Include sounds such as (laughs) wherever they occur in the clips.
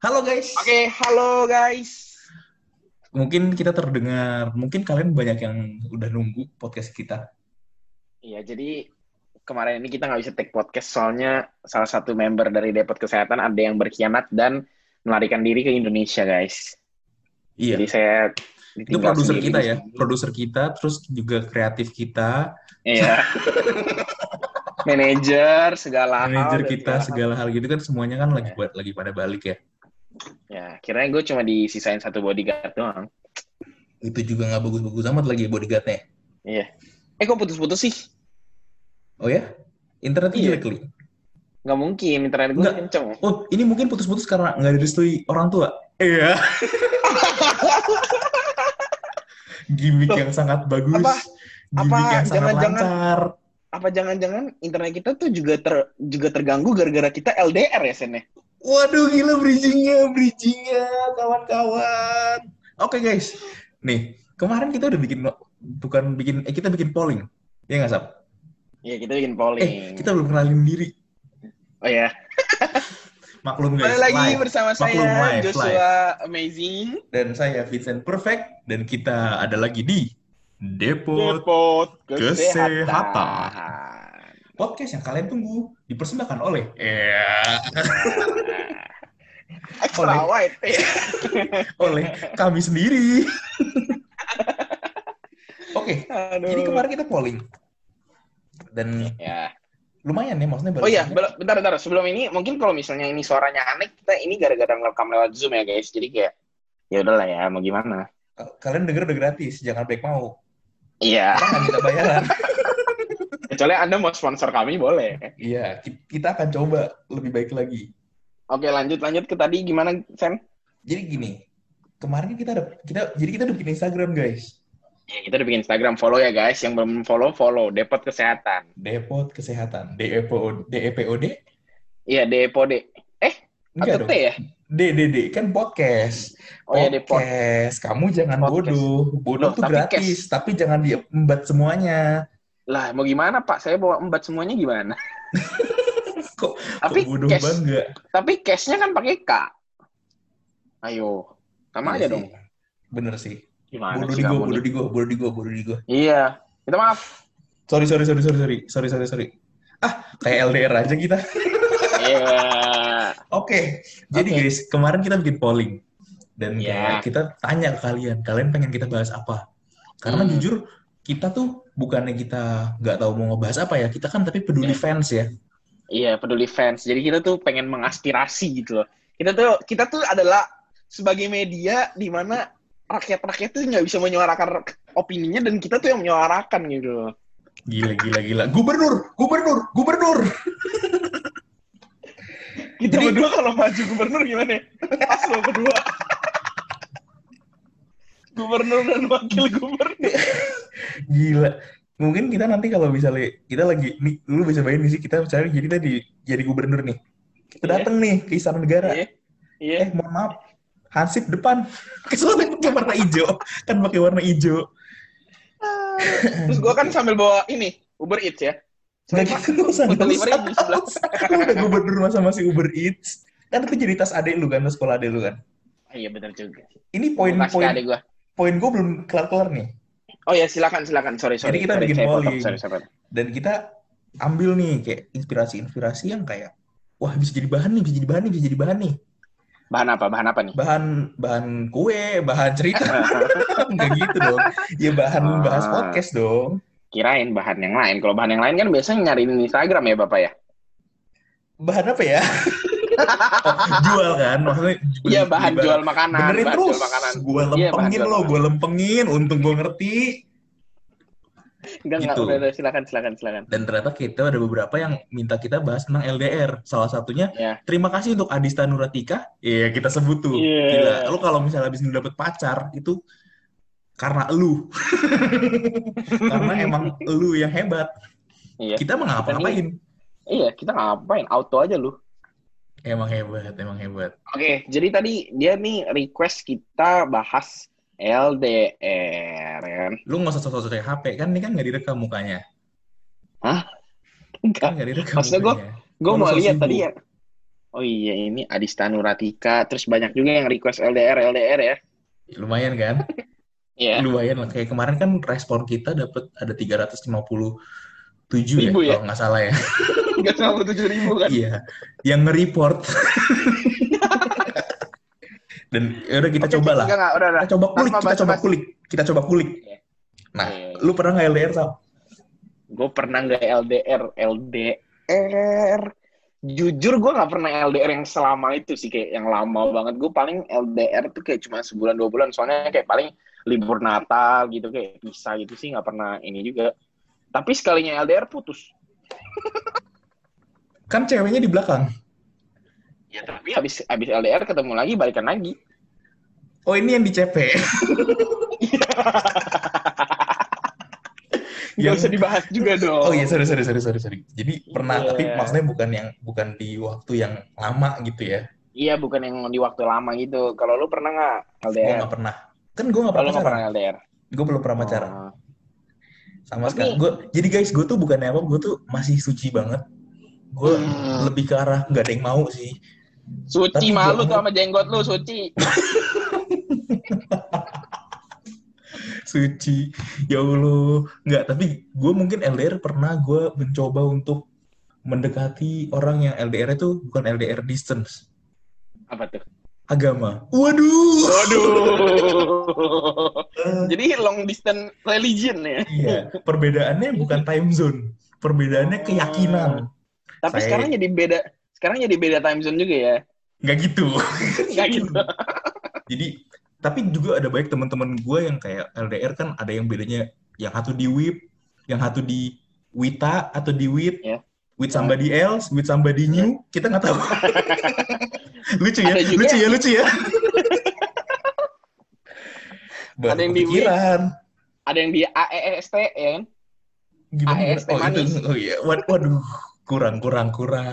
Halo guys. Oke, halo guys. Mungkin kita terdengar, mungkin kalian banyak yang udah nunggu podcast kita. Iya, jadi kemarin ini kita nggak bisa take podcast soalnya salah satu member dari Depot Kesehatan ada yang berkhianat dan melarikan diri ke Indonesia, guys. Iya. Jadi saya itu produser kita ya, produser kita, terus juga kreatif kita, Iya. (laughs) Manajer segala hal. manajer dan kita, segala hal gitu kan semuanya kan lagi Iya. buat lagi pada balik ya. Ya, kirain gue cuma disisain satu bodyguard doang. Itu juga nggak bagus-bagus amat lagi bodyguardnya. Iya. Eh, kok putus-putus sih? Oh ya? Internetnya Iya. jelek kali. Nggak mungkin, internet gue Nggak. kenceng. Oh, ini mungkin putus-putus karena nggak direstui orang tua. Iya. (laughs) Gimmick Loh, yang sangat bagus. apa- Gimmick apa yang sangat jangan-jangan- lancar. Apa jangan-jangan internet kita tuh juga ter juga terganggu gara-gara kita LDR ya, Sen? Waduh gila bridgingnya, bridgingnya kawan-kawan. Oke guys, nih kemarin kita udah bikin bukan bikin eh kita bikin polling, ya nggak sab? Iya, kita bikin polling. Eh kita belum kenalin diri, Oh ya. (laughs) maklum guys. Kembali lagi live. bersama Maklum, saya live, Joshua Amazing Dan saya Vincent Perfect dan kita ada lagi di Depot Depot Kesehatan. Kesehatan. Podcast yang kalian tunggu dipersembahkan oleh (laughs) ya Extra Oleh- (laughs) oleh kami sendiri. (laughs) Oke, Aduh. jadi kemarin kita polling dan ya. lumayan ya maksudnya Oh iya, bentar bentar. Sebelum ini mungkin kalau misalnya ini suaranya aneh, kita ini gara-gara ngerekam lewat Zoom ya, guys. Jadi kayak ya udahlah ya, mau gimana. kalian denger udah gratis, jangan baik mau. Iya, Kita nggak minta bayaran. Kecuali Anda mau sponsor kami boleh. Iya, ki- kita akan coba lebih baik lagi. Oke, lanjut lanjut ke tadi gimana, Sen? Jadi gini, kemarin kita ada kita jadi kita udah bikin Instagram guys. Ya, kita udah bikin Instagram follow ya, guys. Yang belum follow follow Depot Kesehatan. Depot Kesehatan, D E P O D E P O D. Iya, Depode. Eh, Enggak atau dong. T ya? D D D kan podcast. Oh iya, Depot. Podcast. Kamu jangan Podcast. bodoh. Bodoh Loh, tuh tapi gratis, tapi jangan diembat semuanya. Lah, mau gimana, Pak? Saya bawa embat semuanya gimana? (laughs) Kok, Tapi kok cash, bangga? tapi cash-nya kan pakai K. Ayo, sama Iya aja sih. dong. Bener sih. Gimana Bodoh sih di gua, bodoh di gua, bodoh di gua, bodoh di gua. Iya, kita maaf. Sorry, sorry, sorry, sorry, sorry, sorry, sorry, sorry. Ah, kayak LDR aja kita. Iya. (laughs) Oke, jadi Oke. guys, kemarin kita bikin polling dan Iya. kayak kita tanya ke kalian, kalian pengen kita bahas apa? Karena Hmm. jujur kita tuh bukannya kita nggak tahu mau ngebahas apa ya, kita kan tapi peduli Iya. fans ya. Iya, peduli fans. Jadi kita tuh pengen mengaspirasi gitu loh. Kita tuh kita tuh adalah sebagai media di mana rakyat-rakyat tuh nggak bisa menyuarakan opininya dan kita tuh yang menyuarakan gitu loh. Gila, gila, gila. Gubernur, gubernur, gubernur. Kita Jadi- berdua kalau maju gubernur gimana ya? Pas lo berdua. Gubernur dan wakil gubernur. (laughs) Gila. Mungkin kita nanti kalau misalnya kita lagi nih, lu bisa bayangin sih kita misalnya jadi tadi jadi gubernur nih. Kita Iya. datang nih ke istana negara. Iya. Iya. Eh, mohon maaf. Hansip depan. (laughs) Kesoalnya pakai warna hijau. Kan pakai warna hijau. Terus gua kan sambil bawa ini Uber Eats ya. Nggak gitu, sebelah. (laughs) Lu udah gubernur masa masih Uber Eats. Kan itu jadi tas adek lu kan, tas sekolah adek lu kan. Ah, Iya benar juga. Ini Poin poin-poin gua. Poin gue belum kelar-kelar nih. Oh ya silakan silakan. Sorry sorry. Jadi kita Sorry, bikin saya potong. polling. Sorry, sorry. Dan kita ambil nih kayak inspirasi-inspirasi yang kayak wah bisa jadi bahan nih, bisa jadi bahan nih, bisa jadi bahan nih. Bahan apa? Bahan apa nih? Bahan bahan kue, bahan cerita. (laughs) Enggak gitu dong. Ya bahan Ah. bahas podcast dong. Kirain bahan yang lain. Kalau bahan yang lain kan biasanya nyariin di Instagram ya Bapak ya? Bahan apa ya? (laughs) oh, (laughs) jual kan? Maksudnya Iya bahan beli jual makanan. Benerin bahan terus. jual makanan. Gue Iya, lempengin jual lo, gue lempengin. Untung gue ngerti. Enggak, enggak. Gitu. Udah, udah, silakan, silakan, silakan. Dan ternyata kita ada beberapa yang minta kita bahas tentang LDR. Salah satunya, Ya. terima kasih untuk Adista Nuratika. Iya, kita sebut tuh. Iya. Gila, lu kalau misalnya habis dapet pacar, itu karena elu. (laughs) karena emang elu yang hebat. Iya. Kita mah Kita ngapa-ngapain. Iya, kita ngapain? Auto aja lu. Emang hebat, emang hebat. Oke, jadi tadi dia nih request kita bahas LDR, ya kan? Lu nggak usah sosok kayak HP, kan ini kan nggak direkam mukanya. Enggak. Kan nggak direkam Maksudnya. Gue lu mau lihat tadi ya. Oh iya, ini Adista Nuratika. Terus banyak juga yang request LDR, LDR ya. Lumayan kan? (laughs) Iya. Lumayan lah. Kayak kemarin kan respon kita dapat ada 357 Ribu ya, ya? kalau nggak salah ya. (laughs) Nggak sampai tujuh ribu kan? Iya, yang nge-report. Dan ya udah kita Oke, coba lah. Enggak, enggak, udah, udah. Kita coba kulik, Tanpa kita coba kulik, kita coba kulik. Iya. Nah, lu pernah nggak LDR sama? Gue pernah nggak LDR, LDR. Jujur gue nggak pernah LDR yang selama itu sih kayak yang lama banget. Gue paling LDR tuh kayak cuma sebulan dua bulan. Soalnya kayak paling libur Natal gitu kayak bisa gitu sih nggak pernah ini juga. Tapi sekalinya LDR putus. (laughs) Kan ceweknya di belakang. Ya tapi habis habis LDR ketemu lagi balikan lagi. Oh ini yang di CP. (laughs) Gak Yang- usah dibahas juga (laughs) dong. Oh iya, sorry, sorry, sorry, sorry, sorry. Jadi pernah, Iya. tapi maksudnya bukan yang bukan di waktu yang lama gitu ya. Iya bukan yang di waktu lama gitu. Kalau lu pernah nggak Gue LDR? nggak pernah. Kan gue nggak pernah pacaran. pernah LDR. Gue belum pernah pacaran. Oh. Sama Tapi- sekali. Gua, jadi guys, gue tuh bukannya apa, gue tuh masih suci banget. Gue Hmm. lebih ke arah nggak ada yang mau sih. Suci Tapi malu tuh sama jenggot lu, suci. (laughs) Suci. Ya Allah. Nggak, tapi gue mungkin LDR pernah gue mencoba untuk mendekati orang yang LDR itu bukan LDR distance. Apa tuh? Agama. Waduh. Waduh. (laughs) Jadi long distance religion ya. Iya, perbedaannya bukan time zone. Perbedaannya keyakinan. Tapi Saya- sekarang jadi beda. Sekarang jadi beda time zone juga ya. Nggak gitu. (laughs) Nggak gitu. (laughs) Jadi, tapi juga ada baik teman-teman gue yang kayak LDR kan ada yang bedanya yang satu di WIP, yang satu di Wita atau di WIT, Ya. with somebody else, with somebody new, kita nggak tahu. (laughs) lucu ya, lucu ya, lucu ya. Baru Ada yang di WIT. Ada yang di AEST ya kan? Gimana? AEST oh, itu, manis. oh iya, Wad- waduh, kurang, kurang, kurang,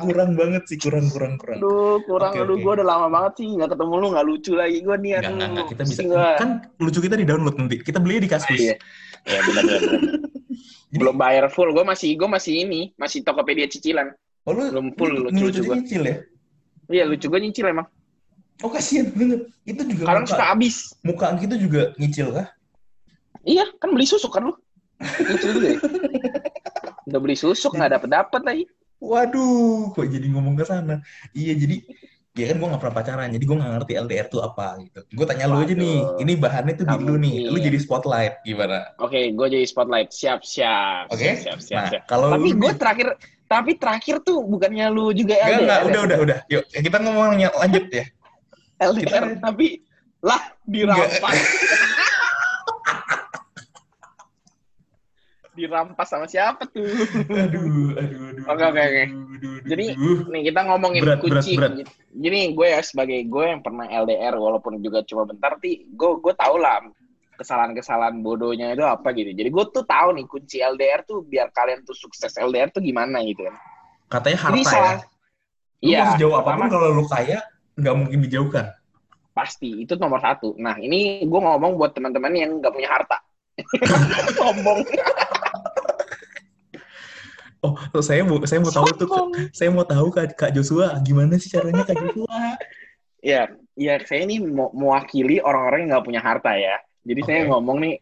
kurang banget sih, kurang, kurang, kurang. Aduh, kurang. Oke, aduh, oke. gue udah lama banget sih nggak ketemu lu, nggak lucu lagi gue nih. Aduh, enggak, enggak, kita bisa. pusing gua. Kan lucu kita di download nanti. Kita beli di Kaskus. Iya. Ya benar benar. (laughs) Belum bayar full, gue masih gue masih ini, masih Tokopedia cicilan. Oh, lu, Belum full lu, lucu lucu juga. nyicil ya? Iya lucu gue nyicil emang. Oh, kasihan banget. Itu juga Kadang muka, suka habis. muka gitu juga nyicil kah? Iya, kan beli susu kan lu. Nyicil juga ya. Udah beli susu nggak dapet dapet lagi. Waduh, kok jadi ngomong ke sana? Iya, jadi ya kan gue gak pernah pacaran, jadi gue gak ngerti LDR tuh apa gitu. Gue tanya lu aja nih, Waduh. ini bahannya tuh di lu nih, lu jadi spotlight gimana? Oke, gue jadi spotlight. Siap, siap. Oke? Siap, siap, siap. Nah, siap. kalau Tapi gue terakhir, tapi terakhir tuh bukannya lu juga Enggak, LDR. enggak, ya? udah, udah, udah. Yuk, kita ngomongnya lanjut ya. LDR, kita- tapi lah dirampas. (laughs) dirampas sama siapa tuh? Aduh, aduh, aduh. Oke, oke, oke. Jadi. Nih kita ngomongin Berat, berat, kucing. berat. Jadi gue ya sebagai gue yang pernah LDR walaupun juga cuma bentar, ti gue gue tau lah kesalahan-kesalahan bodohnya itu apa gitu. Jadi gue tuh tahu nih kunci LDR tuh biar kalian tuh sukses LDR tuh gimana gitu kan. katanya harta Jadi ya. salah. Lu Iya. mau sejauh pertama apa pun kalau lu kaya, nggak mungkin dijauhkan. pasti itu nomor satu. Nah ini gue ngomong buat teman-teman yang nggak punya harta. (laughs) Sombong. Oh, saya mau saya mau tahu tuh, saya mau tahu Kak, Kak Joshua gimana sih caranya Kak Joshua? Ya, ya saya ini mau mewakili orang-orang yang nggak punya harta ya. Jadi saya Oke. ngomong nih.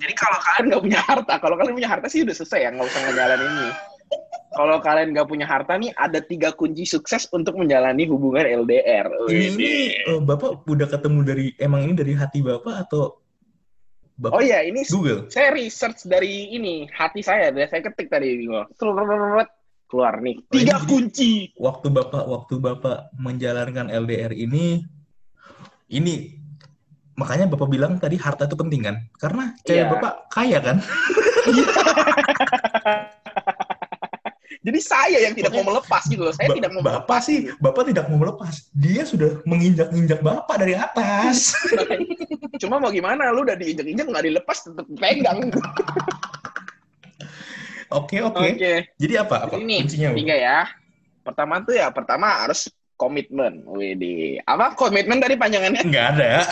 Jadi kalau kalian nggak punya harta, kalau kalian punya harta sih udah selesai ya, nggak usah ngejalanin ini. Kalau kalian nggak punya harta nih, ada tiga kunci sukses untuk menjalani hubungan LDR. Ini, ini Widih. eh, Bapak udah ketemu dari emang ini dari hati Bapak atau Bapak Oh iya, ini Google? saya research dari ini hati saya, dari saya ketik tadi keluar nih Oh, tiga jadi- kunci. Waktu Bapak waktu Bapak menjalankan LDR ini ini makanya Bapak bilang tadi harta itu penting kan? Karena cewek Iya. Bapak kaya kan? (laughs) (laughs) Jadi saya yang tidak mau melepas gitu loh. Saya Ba- tidak mau Bapak melepas. sih, Bapak tidak mau melepas. Dia sudah menginjak-injak Bapak dari atas. (laughs) Cuma mau gimana, lu udah diinjek-injek nggak dilepas, tetap pegang. (laughs) Oke, oke. Jadi apa? Apa Jadi Ini kuncinya? Tiga ya. Pertama tuh ya, pertama harus komitmen. Widih. Apa komitmen tadi panjangannya? Nggak ada. (laughs)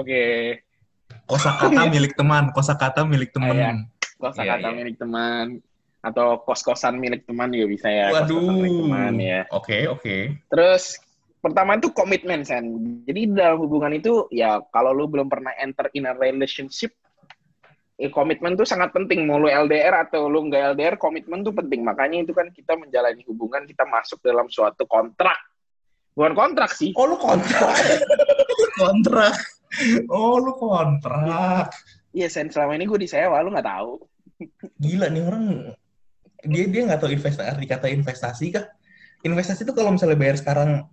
Oke. Kosakata milik teman, kosakata milik teman. Iya. Kosa Iya, kata iya. milik teman. atau kos-kosan milik teman juga bisa ya. Waduh. Kos-kosan milik teman ya. Oke, oke. Terus pertama itu komitmen Sen. Jadi dalam hubungan itu ya kalau lu belum pernah enter in a relationship eh, komitmen tuh sangat penting mau lu LDR atau lu nggak LDR komitmen tuh penting makanya itu kan kita menjalani hubungan kita masuk dalam suatu kontrak bukan kontrak sih Oh, lu kontrak. (laughs) kontrak. Oh, lu kontrak. iya Sen selama ini gue disewa lu nggak tahu Gila nih orang dia dia nggak tahu investasi arti kata investasi kah? Investasi itu kalau misalnya bayar sekarang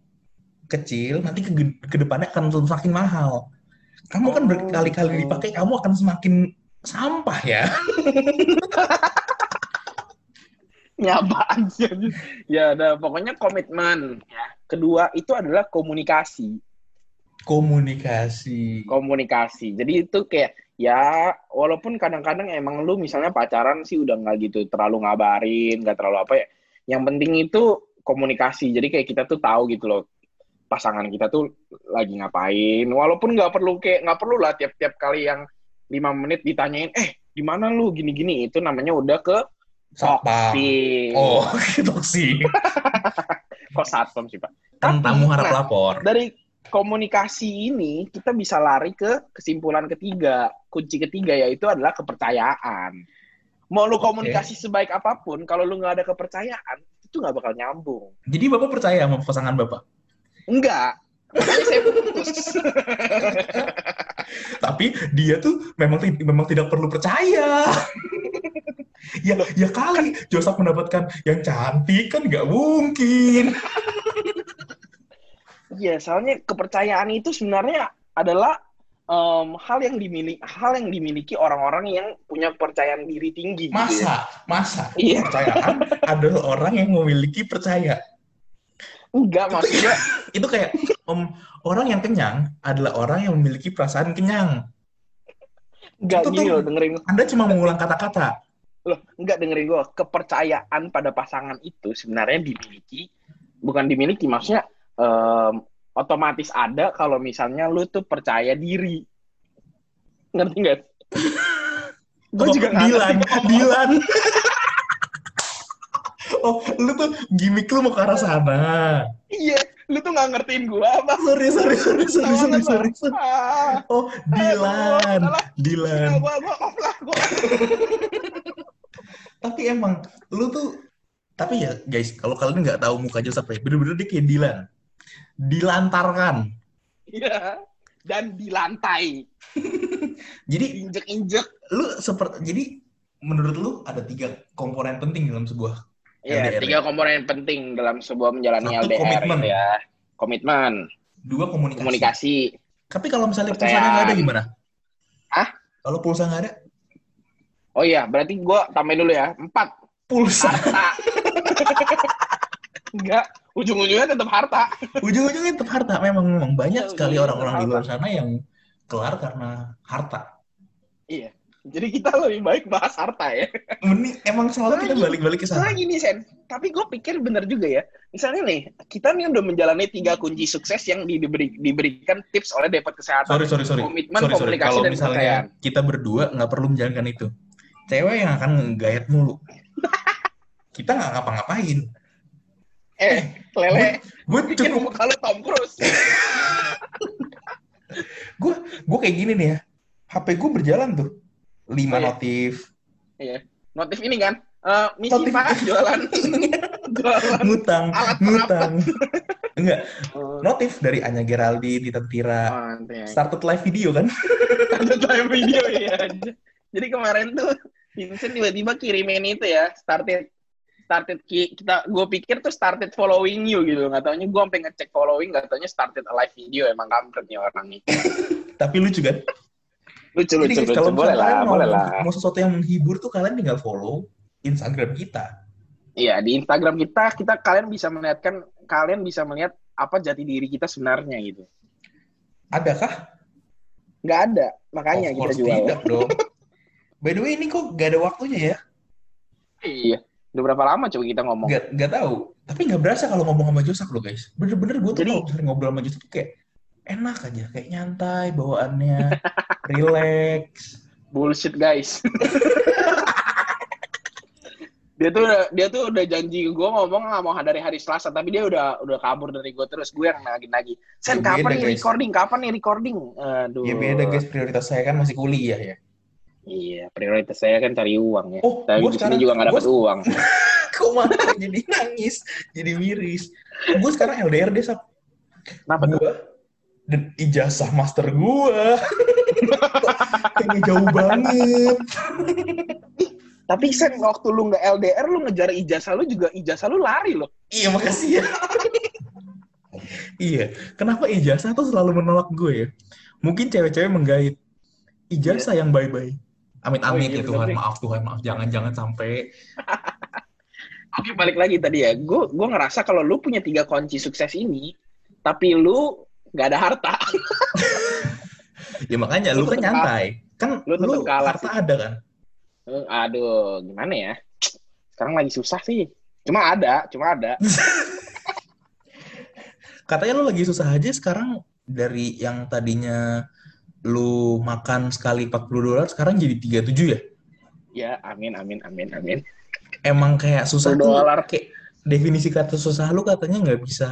kecil, nanti ke, ke depannya akan semakin mahal. Kamu kan Oh, berkali-kali dipakai, kamu akan semakin sampah ya. (laughs) sih anjing. ya ada pokoknya komitmen ya kedua itu adalah komunikasi Komunikasi. komunikasi jadi itu kayak ya walaupun kadang-kadang emang lu misalnya pacaran sih udah nggak gitu terlalu ngabarin nggak terlalu apa ya. Yang penting itu komunikasi. Jadi kayak kita tuh tahu gitu loh pasangan kita tuh lagi ngapain. Walaupun nggak perlu kayak nggak perlu lah tiap-tiap kali yang lima menit ditanyain eh di mana lu? Gini-gini. Itu namanya udah ke toxic. Oh, (laughs) toksik. (laughs) kok satpam sih pak? Kan tamu harap nah, lapor. dari komunikasi ini kita bisa lari ke kesimpulan ketiga kunci ketiga yaitu adalah kepercayaan mau lu komunikasi sebaik apa pun kalau lu nggak ada kepercayaan itu nggak bakal nyambung Jadi Bapak percaya sama pasangan Bapak? enggak makanya saya putus (laughs) Tapi dia tuh memang memang tidak perlu percaya. (laughs) ya ya kali Joseph mendapatkan yang cantik kan nggak mungkin. (laughs) Iya, soalnya kepercayaan itu sebenarnya adalah em, hal yang dimiliki hal yang dimiliki orang-orang yang punya kepercayaan diri tinggi. gitu ya. Masa masa Iya. kepercayaan adalah orang yang memiliki percaya. Enggak, maksudnya Itu kayak om orang yang kenyang adalah orang yang memiliki perasaan kenyang. enggak Itu gini tuh- loh, dengerin Anda cuma mengulang kata-kata. loh, enggak dengerin gue. Kepercayaan pada pasangan itu sebenarnya dimiliki, bukan dimiliki, maksudnya em, otomatis ada kalau misalnya lu tuh percaya diri. Ngerti nggak? (laughs) Gue Oh, juga Dilan. Dilan. (laughs) oh, lu tuh gimmick lu mau ke arah sana. Iya, lu tuh nggak ngertiin gue apa? Sorry, sorry, sorry, sorry, sorry, sorry, sorry. Ah, Oh, Dilan. Dilan. gue gue off lah, gue (laughs) Tapi emang lu tuh, tapi ya guys, kalau kalian nggak tahu muka Joseph ya, bener-bener dia kayak Dilan. Dilantarkan. Iya. Dan di lantai, (laughs) Jadi injek-injek. lu seperti, jadi menurut lu ada tiga komponen penting dalam sebuah Iya, LDR. tiga komponen penting dalam sebuah menjalani Satu, LDR komitmen. gitu ya. Komitmen, dua komunikasi. komunikasi. Tapi kalau misalnya Kepercayaan. pulsanya nggak ada gimana? Hah? Kalau pulsa nggak ada, Oh iya, berarti gue tambahin dulu ya. Empat, pulsa. harta. (laughs) Enggak, ujung-ujungnya tetap harta. (laughs) Ujung-ujungnya tetap harta. Memang memang banyak Iya, sekali orang-orang di luar sana yang kelar karena harta. Iya. Jadi kita lebih baik bahas harta ya. Mending emang selalu kita Lagi. balik-balik ke sana. Soalnya gini, Sen. Tapi gue pikir bener juga ya. Misalnya nih, kita nih udah menjalani tiga kunci sukses yang di- diberi, diberikan tips oleh Depot Kesehatan. Sorry, sorry, sorry. Komitmen, sorry, sorry. komunikasi, Kalau dan misalnya kepercayaan. kita berdua nggak perlu menjalankan itu. Cewek yang akan ngegayat mulu. (laughs) Kita nggak ngapa-ngapain. Eh, lele, Gue cukup, muka lu Tom Cruise. gue gue kayak gini nih ya. HP gue berjalan tuh. Lima Oh, iya. notif. Iya. Notif ini kan, eh, misi Notif. Pak, (laughs) jualan. jualan. ngutang, Alat ngutang. Enggak, Oh, notif dari Anya Geraldine, Tita Tira. nanti ya. Started live video kan? (laughs) Ada time video ya. Jadi kemarin tuh Vincent tiba-tiba kirimin itu ya, started started ki- kita gue pikir tuh started following you gitu nggak taunya gue sampai ngecek following nggak taunya started a live video emang kampret nih orang nih (laughs) Tapi lucu kan? lucu Jadi lucu lucu kalau boleh lah kalian mau, boleh lah mau sesuatu yang menghibur tuh kalian tinggal follow Instagram kita. iya di Instagram kita kita kalian bisa melihatkan kalian bisa melihat apa jati diri kita sebenarnya gitu Adakah? nggak ada makanya of kita jual tidak dong. (laughs) By the way ini kok gak ada waktunya ya? iya udah berapa lama coba kita ngomong Gak, gak tahu. Tapi gak berasa kalau ngomong sama Josak loh guys. Bener-bener gue tuh Jadi- kalau misalnya ngobrol sama Josak tuh kayak enak aja. Kayak nyantai bawaannya. (laughs) relax. bullshit guys (laughs) Dia tuh udah, dia tuh udah janji gue ngomong nggak mau dari hari Selasa, tapi dia udah udah kabur dari gue terus. Gue yang nagih-nagih. Sen, Ya, kapan beda, nih guys. recording? Kapan nih recording? Aduh. Ya beda guys, prioritas saya kan masih kuliah ya. Iya, prioritas saya kan cari uang ya. Oh, Tapi gua di sini sekarang- juga nggak dapat gua- uang. (laughs) Kok malah jadi nangis, jadi miris. Gue sekarang LDR deh, Sap. Kenapa tuh? Gue dan ijazah master gue. Kayaknya (laughs) jauh banget. Tapi Sen, waktu lu nggak LDR, lu ngejar ijazah lu juga ijazah lu lari loh. Iya, makasih ya. iya, kenapa ijazah tuh selalu menolak gue ya? Mungkin cewek-cewek menggait ijazah yang bye-bye. Amit-amit Oh, iya, ya Tuhan, bener. maaf Tuhan, maaf. Jangan-jangan sampai (laughs) Oke, balik lagi tadi ya. Gue gue ngerasa kalau lu punya tiga kunci sukses ini, tapi lu nggak ada harta. (laughs) Ya makanya Lu lu, kan nyantai. Kan Lu lu, kalah harta ada kan? Eh, Aduh, gimana ya? Sekarang lagi susah sih. Cuma ada, cuma ada. (laughs) Katanya lu lagi susah aja sekarang dari yang tadinya lu makan sekali 40 dolar sekarang jadi 37 ya? Ya, amin, amin, amin, amin. Emang kayak susah 10 tuh dolar. kayak definisi kata susah lu katanya nggak bisa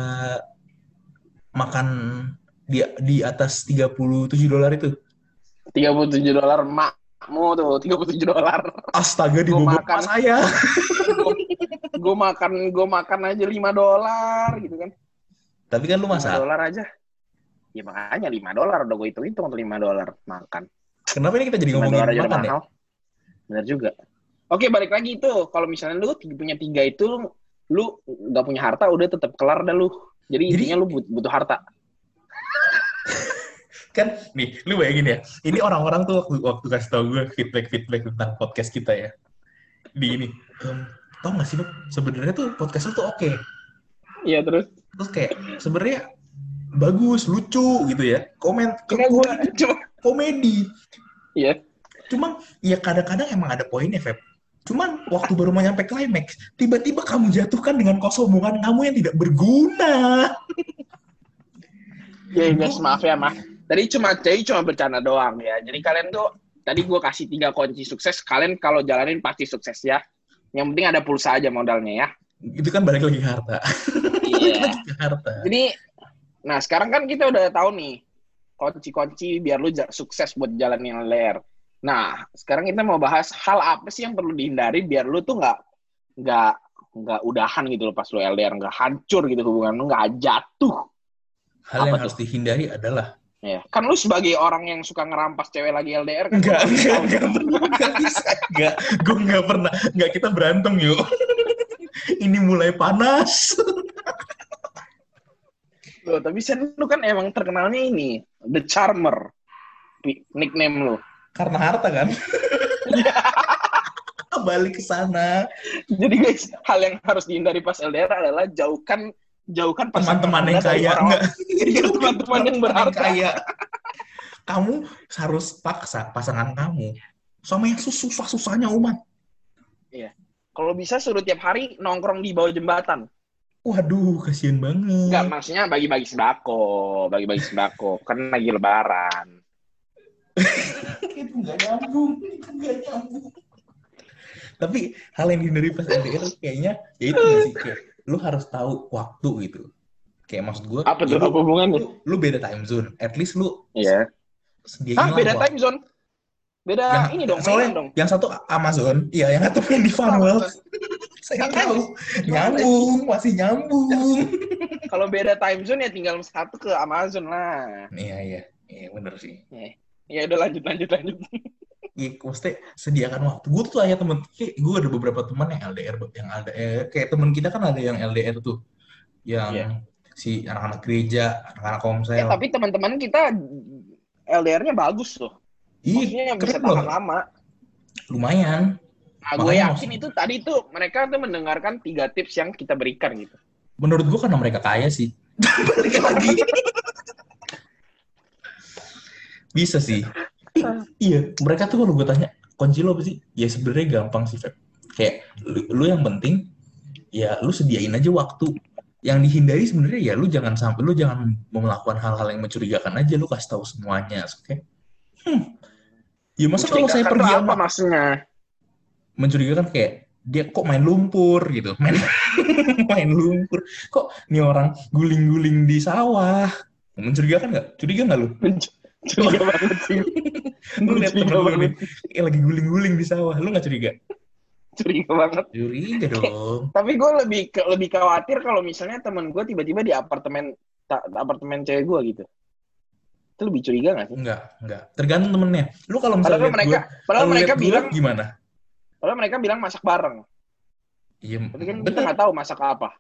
makan di di atas 37 dolar itu. 37 dolar makmu tuh, 37 dolar. Astaga di makan. saya. gue makan, gue makan aja 5 dolar gitu kan. Tapi kan lu 5 masak. dolar aja. Ya makanya 5 dolar udah gue hitung-hitung tuh 5 dolar makan. Kenapa ini kita jadi 5 ngomongin makan ya? mahal. Bener juga. Oke, balik lagi itu. Kalau misalnya lu punya tiga itu, lu- nggak punya harta, udah tetap kelar dah lu. Jadi, Jadi- intinya lu but- butuh harta. (laughs) Kan nih, lu bayangin ya. Ini orang-orang tuh waktu, waktu kasih tau gue feedback-feedback tentang podcast kita ya. Di ini. Em, tau gak sih lu, sebenarnya tuh podcast lu tuh oke. Iya, terus. Terus kayak sebenarnya bagus, lucu gitu ya. Komen gue, cuma, komedi. iya. Cuma ya kadang-kadang emang ada poinnya, Feb. Cuman waktu baru mau nyampe climax, tiba-tiba kamu jatuhkan dengan kesombongan kamu yang tidak berguna. Ya, guys, maaf ya, mah. Tadi cuma jadi cuma bercanda doang ya. Jadi kalian tuh, tadi gue kasih tiga kunci sukses. Kalian kalau jalanin pasti sukses ya. Yang penting ada pulsa aja modalnya ya. Itu kan balik lagi ke harta. Iya. (laughs) Ke harta. Jadi, nah sekarang kan kita udah tahu nih kunci-kunci biar lu sukses buat jalanin LDR. Nah, sekarang kita mau bahas hal apa sih yang perlu dihindari biar lu tuh nggak nggak nggak udahan gitu loh pas lu LDR nggak hancur gitu hubungan lu nggak jatuh. Hal Apa yang tuh? harus dihindari adalah Ya, kan lu sebagai orang yang suka ngerampas cewek lagi LDR kan enggak, enggak, enggak, enggak bisa, enggak, gue enggak pernah, enggak kita berantem yuk. (laughs) Ini mulai panas. Loh, tapi Sen lu kan emang terkenalnya ini The Charmer. Nickname lu. Karena harta kan. (laughs) Balik ke sana. Jadi guys, hal yang harus dihindari pas LDR adalah jauhkan jauhkan Teman-teman yang kaya enggak. (laughs) Iya, teman-teman yang berharta. kaya. Kamu harus paksa pasangan kamu sama yang susah-susahnya umat. Kalau bisa suruh tiap hari nongkrong di bawah jembatan. Waduh, kasihan banget. Enggak, maksudnya bagi-bagi sembako, bagi-bagi sembako. (laughs) Kan lagi lebaran. itu nggak nyambung, itu nggak nyambung. Tapi hal yang dihindari pas LDR kayaknya ya itu sih kayak lu harus tahu waktu gitu. Kayak maksud gue, Apa tuh? Apa hubungannya? lu, lu beda time zone. At least lu Iya. sediain Ah, beda waktu. time zone. Beda Yang- ini dong, soalnya dong. yang satu Amazon, iya yang satu main di Funwell. Saya tahu, nyambung, masih nyambung. (laughs) Kalau beda time zone ya tinggal satu ke Amazon lah. Iya iya, iya bener sih. Ya udah lanjut lanjut lanjut. Iya, maksudnya sediakan waktu. Gue tuh tanya temen, kayak gue ada beberapa teman yang LDR, yang LDR, kayak temen kita kan ada yang LDR tuh, yang Iya. si anak-anak gereja, anak-anak Eh, komsel. tapi teman-teman kita LDR-nya bagus loh. Ih, Maksudnya bisa tahan lama. Lumayan. Nah, gue yakin itu tadi tuh mereka tuh mendengarkan tiga tips yang kita berikan gitu. Menurut gue karena mereka kaya sih. (laughs) Balik lagi. Bisa sih. I- iya, mereka tuh kalau gue tanya, kunci lo apa sih? Ya sebenarnya gampang sih, Feb. Kayak lu, lu yang penting ya lu sediain aja waktu. Yang dihindari sebenarnya ya lu jangan sampai lu jangan melakukan hal-hal yang mencurigakan aja, lu kasih tahu semuanya, oke? Hmm. Ya masa kalau saya pergi apa maksudnya? Mencurigakan kayak dia kok main lumpur? gitu. (laughs) Main main lumpur. Kok nih orang guling-guling di sawah? Mencurigakan nggak? Curiga nggak lu? Curiga banget sih. (laughs) lu lihat temen lu nih eh, lagi guling-guling di sawah. Lu nggak curiga? Curiga banget. curiga dong. Tapi gue lebih lebih khawatir kalau misalnya temen gue tiba-tiba di apartemen ta- apartemen cewek gue gitu. Itu lebih curiga gak sih? enggak enggak tergantung temennya. Lu kalau misalnya Padahal mereka, gua, padahal kalau mereka bilang, gimana padahal mereka bilang masak bareng. iya Tapi kan kita nggak tahu masak apa.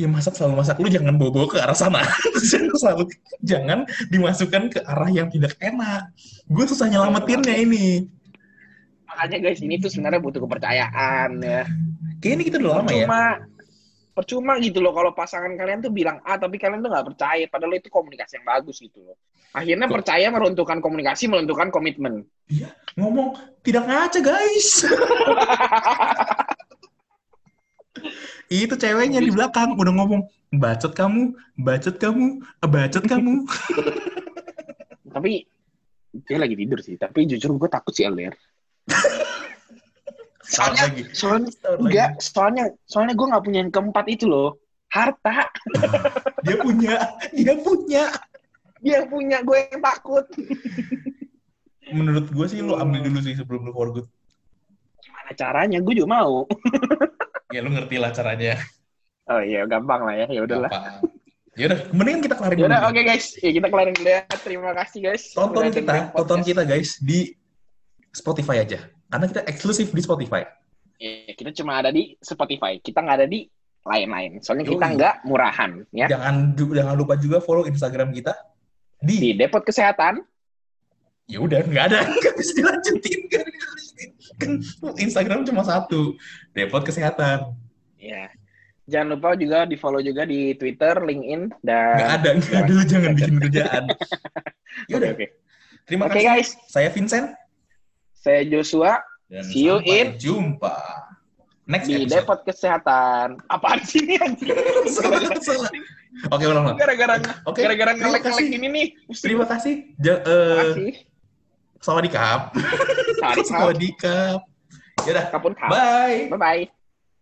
ya masak selalu masak lu jangan bawa-bawa ke arah sana (laughs) selalu jangan dimasukkan ke arah yang tidak enak gue susah nyelamatinnya ini Makanya guys, ini tuh sebenarnya butuh kepercayaan ya. kayaknya ini kita udah lama ya Percuma, gitu loh kalau pasangan kalian tuh bilang A tapi kalian tuh nggak percaya. Padahal itu komunikasi yang bagus gitu loh. Akhirnya Kok- percaya meruntuhkan komunikasi, meruntuhkan komitmen. ngomong tidak ngaca guys (laughs) itu ceweknya di belakang udah ngomong bacot kamu bacot kamu bacot kamu (laughs) Tapi dia lagi tidur sih. Tapi jujur gue takut sih LDR. (laughs) Soalnya, lagi soalnya lagi. enggak, soalnya soalnya gue nggak punya yang keempat itu loh. Harta. (laughs) dia punya dia punya Dia punya, gue yang takut. menurut gue sih lu ambil dulu sih sebelum lu for good Gimana caranya? Gue juga mau. (laughs) ya lu ngerti lah caranya Oh iya, gampang lah ya. Ya udahlah. Ya udah mendingan kita kelarin Ya dulu udah, oke guys. Ya kita kelarin dulu ya. Terima kasih guys. tonton kita tonton kita guys di Spotify aja karena kita eksklusif di Spotify Iya, kita cuma ada di Spotify. Kita nggak ada di lain-lain. Soalnya kita Yoi. nggak murahan, ya. jangan jangan lupa juga follow Instagram kita Di di Depot Kesehatan. ya udah nggak ada (laughs) nggak bisa dilanjutin nggak dilanjutin. kan Instagram cuma satu Depot Kesehatan Ya. Jangan lupa juga di follow juga di Twitter, LinkedIn, dan nggak ada nggak ada jangan bikin kerjaan (laughs) ya Oke, udah oke. terima Oke kasih guys, saya Vincent saya Joshua dan See you in jumpa next di episode Depot Kesehatan. Apaan sih ini anjing? (laughs) salah salah oke ulang ulang Gara-gara oke gara-gara terima ngelek-ngelek ini nih. terima kasih ja, Terima eh kasih. sawadikap Sawadikap. (laughs) sawadikap ya udah Kapun kap. bye Bye-bye.